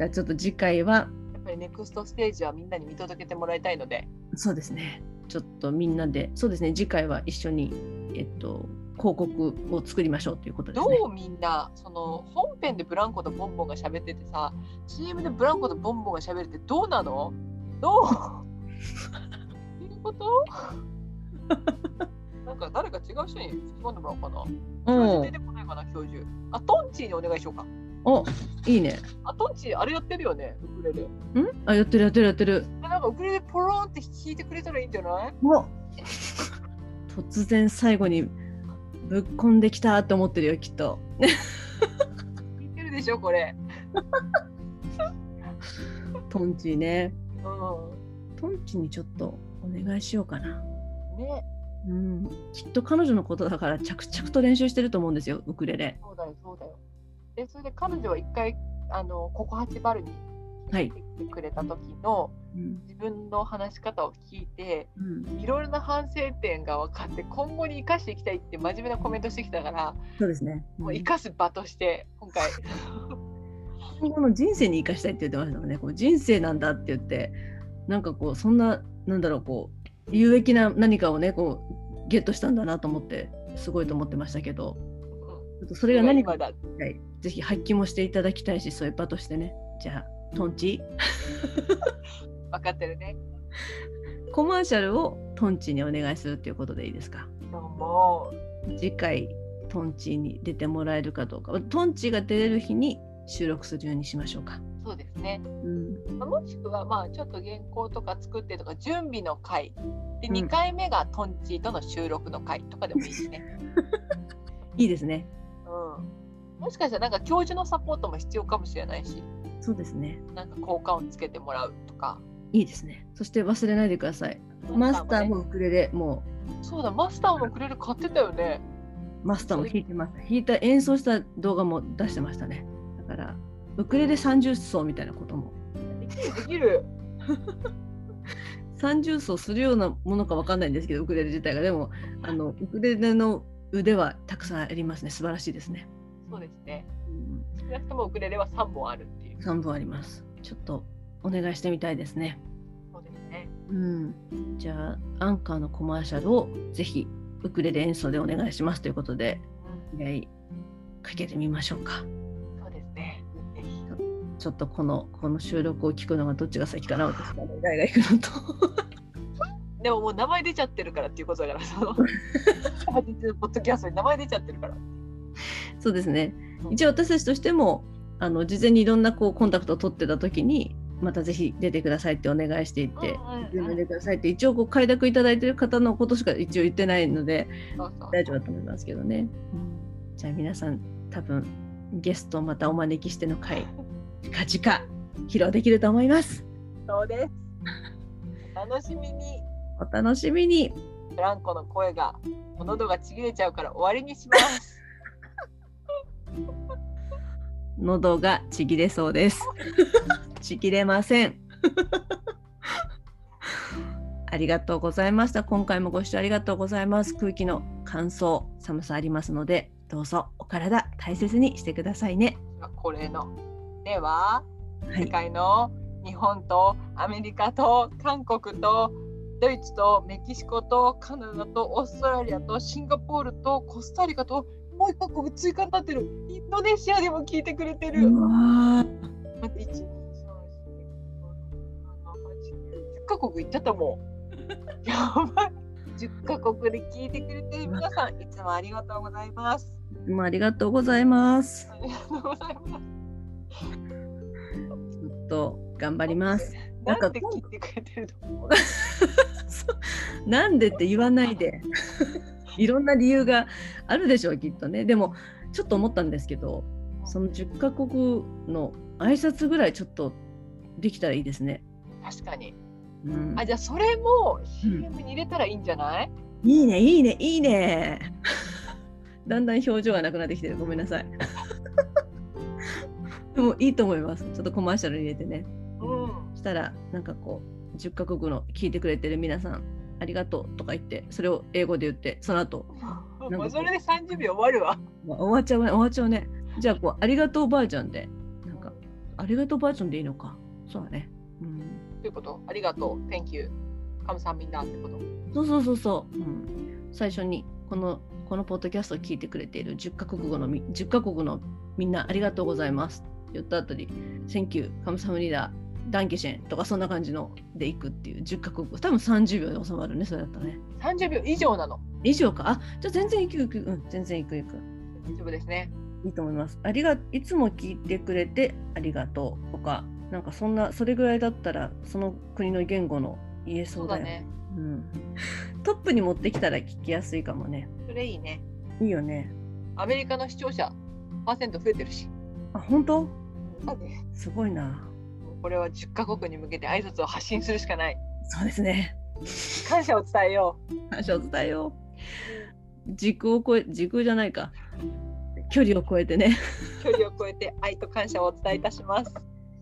じゃあちょっと次回はやっぱりネクストステージはみんなに見届けてもらいたいので、そうですね。ちょっとみんなで、そうですね。次回は一緒に、えっと、広告を作りましょうということですね。どうみんな、その本編でブランコとボンボンが喋っててさ、CM でブランコとボンボンが喋るってどうなの？どう？いうこと？なんか誰か違う人に質問んでもらおうかな。教授出てこないかな、教授。あ、トンチーにお願いしようか。お、いいね。あ、トンチー、あれやってるよね、ウクレレ。ん？あ、やってるやってるやってる。なんかウクレレポロンって弾いてくれたらいいんじゃない？お突然最後にぶっこんできたって思ってるよ、きっと。弾いてるでしょ、これ。トンチね。うトンチにちょっとお願いしようかな。ん。ね、うん。きっと彼女のことだから着々と練習してると思うんですよ、ウクレレ。そうだよ、そうだよ。で、それで彼女は一回、あの、ココハチバルにはい来てくれた時のうん。自分の話し方を聞いて、うん、いろいろな反省点が分かって、今後に生かしていきたいって真面目なコメントしてきたから、そうですね。もう生かす場として、今回、今後の人生に生かしたいって言ってましたもんね。こう人生なんだって言って、なんかこう、そんな、なんだろう、こう、有益な何かをね、こう、ゲットしたんだなと思って、すごいと思ってましたけど、ちょっとそそれが何か今だ。はい、ぜひ発揮もしていただきたいし、そういう場としてね。じゃあ、トンチ、分かってるね。コマーシャルをトンチにお願いするっていうことでいいですか？どうも。次回、トンチに出てもらえるかどうか。トンチが出れる日に収録するようにしましょうか。そうですね。うん、まあもしくは、まあ、ちょっと原稿とか作ってとか、準備の回。で、うん2回目がトンチーとの収録の回とかでもいいしね。いいですね。うん。もしかしたら、なんか教授のサポートも必要かもしれないし、そうですね。なんか効果音つけてもらうとか。いいですね。そして忘れないでください。マスターもねウクレレ、もそうだ、マスターのウクレレ買ってたよね。うマスターも弾いてます。弾いた演奏した動画も出してましたね。だから、ウクレレ三重奏みたいなことも。できる、できる。三重奏するようなものかわかんないんですけど、ウクレレ自体が。でも、あのウクレレの腕はたくさんありますね。素晴らしいですね。そうですね。うん少なくともウクレレは3本あるっていう。3本あります。ちょっとお願いしてみたいですね。そうですね。うん。じゃあ、アンカーのコマーシャルをぜひウクレレ演奏でお願いしますということで、うん、依頼かけてみましょうか。そうですね。ちょっとこのこの収録を聞くのがどっちが先かな私から依頼が行くのと。でももう名前出ちゃってるからっていうことだから、その、初日のポッドキャストに名前出ちゃってるから。そうですね。一応私たちとしてもあの事前にいろんなこうコンタクトを取ってた時にまたぜひ出てくださいってお願いしていて、うんうんうん全部出てくださいって一応こう快諾いただいてる方のことしか一応言ってないので大丈夫だと思いますけどね。じゃあ皆さん多分ゲストをまたお招きしての回 近々披露できると思います。そうです。お楽しみに。お楽しみに。ブランコの声が、喉がちぎれちゃうから終わりにします。喉がちぎれそうです。ちぎれません。ありがとうございました。今回もご視聴ありがとうございます。空気の乾燥、寒さありますので、どうぞお体大切にしてくださいね。これの。では、世はい、界の日本とアメリカと韓国とドイツとメキシコとカナダとオーストラリアとシンガポールとコスタリカともう一カ国追加になってるインドネシアでも聞いてくれてる。待って、1、2、3、4、5、6、7、8、9、10カ国行っちゃったもん。やばい。10カ国で聞いてくれてる皆さん、いつもありがとうございます。いつもありがとうございます。ありがとうございます。ちょっと頑張ります。なんんで聞いてくれてるのそうなんでって言わないで。いろんな理由があるでしょう、きっとね。でも、ちょっと思ったんですけど、その10カ国の挨拶ぐらいちょっとできたらいいですね。確かに。うん。あじゃあそれも CM に入れたらいいんじゃない、いいねいいねいいね。だんだん表情がなくなってきてる。ごめんなさい。でもいいと思います。ちょっとコマーシャルに入れてね。うん。したらなんかこう10カ国の聞いてくれてる皆さんありがとうとか言ってそれを英語で言ってその後、もうそれで30秒終わるわ。まあ終わっちゃうね終わっちゃうね。じゃあこうありがとうバージョンで。なんかありがとうバージョンでいいのか。そうだね。うん。ということ。ありがとう。Thank you. カムサみんなってこと。そうそうそうそう、うん、最初にこのこのポッドキャストを聞いてくれている10カ国語のみ10カ国のみんなありがとうございますって言った後に「Thank you. カムサムニダダンケシェン」とかそんな感じのでいくっていう10カ国語多分30秒で収まるねそれだったらね30秒以上なの？以上か？あじゃあ全然いくいくうん全然いくいく大丈夫ですね。いいと思いますありがいつも聞いてくれてありがとうとかなんかそんなそれぐらいだったらその国の言語の言えそうだよね。うん、トップに持ってきたら聞きやすいかもねそれいいね。いいよねアメリカの視聴者、パーセント増えてるし。あ本当？だねすごいな。これは10カ国に向けて挨拶を発信するしかない。そうですね。感謝を伝えよ感謝を伝えよう。時空を超え、時空じゃないか。距離を超えてね、う。距離を超えて愛と感謝をお伝えいたします。し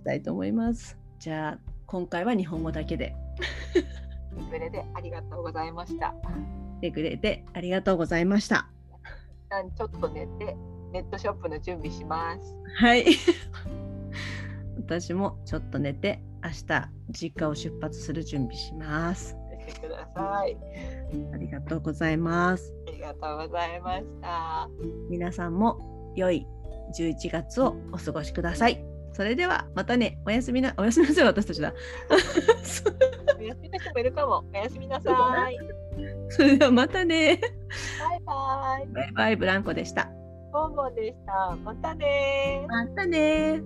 たいと思います。じゃあ、今回は日本語だけで。それでありがとうございました。来てくれてありがとうございました。ちょっと寝て、ネットショップの準備します。はい。私もちょっと寝て、明日、実家を出発する準備します。してください。ありがとうございます。ありがとうございました。皆さんも良い11月をお過ごしください。それではまたね、おやすみな、おやすみなさい、私たちだ。お休みの人もいるかも。おやすみなさい。それではまたね。バイバイ。バイバイ、ブランコでした。ボンボンでした。またねまたね